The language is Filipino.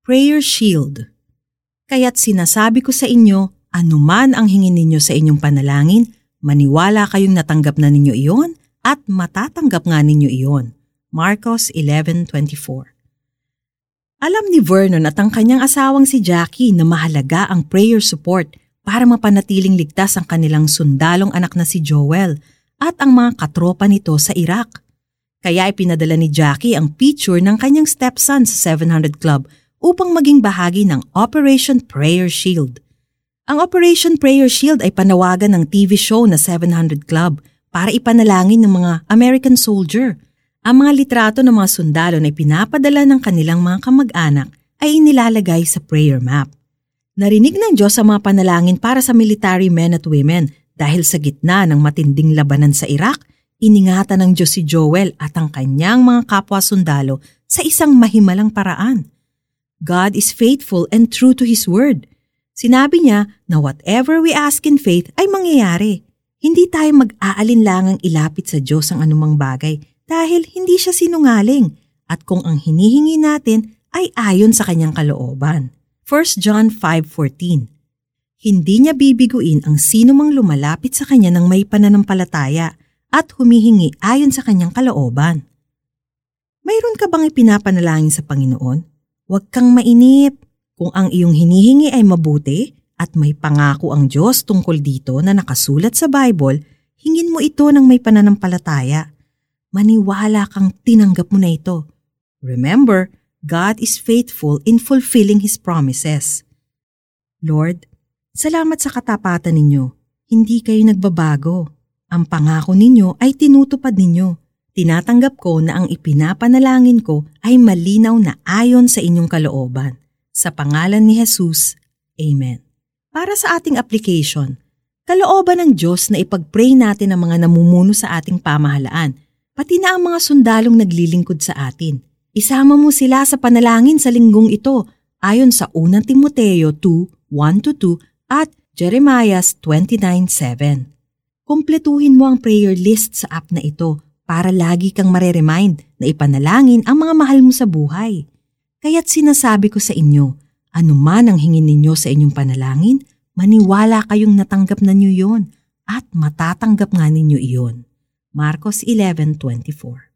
Prayer Shield. Kaya't sinasabi ko sa inyo, anuman ang hingin ninyo sa inyong panalangin, maniwala kayong natanggap na ninyo iyon at matatanggap nga ninyo iyon. Marcos 11.24 Alam ni Vernon at ang kanyang asawang si Jackie na mahalaga ang prayer support para mapanatiling ligtas ang kanilang sundalong anak na si Joel at ang mga katropa nito sa Iraq. Kaya ipinadala ni Jackie ang picture ng kanyang stepson sa 700 Club upang maging bahagi ng Operation Prayer Shield. Ang Operation Prayer Shield ay panawagan ng TV show na 700 Club para ipanalangin ng mga American soldier. Ang mga litrato ng mga sundalo na ipinapadala ng kanilang mga kamag-anak ay inilalagay sa prayer map. Narinig ng Diyos ang mga panalangin para sa military men at women dahil sa gitna ng matinding labanan sa Iraq, iningatan ng Diyos si Joel at ang kanyang mga kapwa sundalo sa isang mahimalang paraan. God is faithful and true to His word. Sinabi niya na whatever we ask in faith ay mangyayari. Hindi tayo mag-aalinlangang ilapit sa Diyos ang anumang bagay dahil hindi siya sinungaling at kung ang hinihingi natin ay ayon sa kanyang kalooban. 1 John 5.14 Hindi niya bibiguin ang sino mang lumalapit sa kanya ng may pananampalataya at humihingi ayon sa kanyang kalooban. Mayroon ka bang ipinapanalangin sa Panginoon? Huwag kang mainip. Kung ang iyong hinihingi ay mabuti at may pangako ang Diyos tungkol dito na nakasulat sa Bible, hingin mo ito ng may pananampalataya. Maniwala kang tinanggap mo na ito. Remember, God is faithful in fulfilling His promises. Lord, salamat sa katapatan ninyo. Hindi kayo nagbabago. Ang pangako ninyo ay tinutupad ninyo. Tinatanggap ko na ang ipinapanalangin ko ay malinaw na ayon sa inyong kalooban. Sa pangalan ni Jesus, Amen. Para sa ating application, kalooban ng Diyos na ipag-pray natin ang mga namumuno sa ating pamahalaan, pati na ang mga sundalong naglilingkod sa atin. Isama mo sila sa panalangin sa linggong ito ayon sa 1 Timoteo 2, 1-2 at Jeremiah 29.7. Kumpletuhin mo ang prayer list sa app na ito para lagi kang mareremind na ipanalangin ang mga mahal mo sa buhay. Kaya't sinasabi ko sa inyo, anuman ang hingin ninyo sa inyong panalangin, maniwala kayong natanggap na niyo yon at matatanggap nga ninyo iyon. Marcos 11.24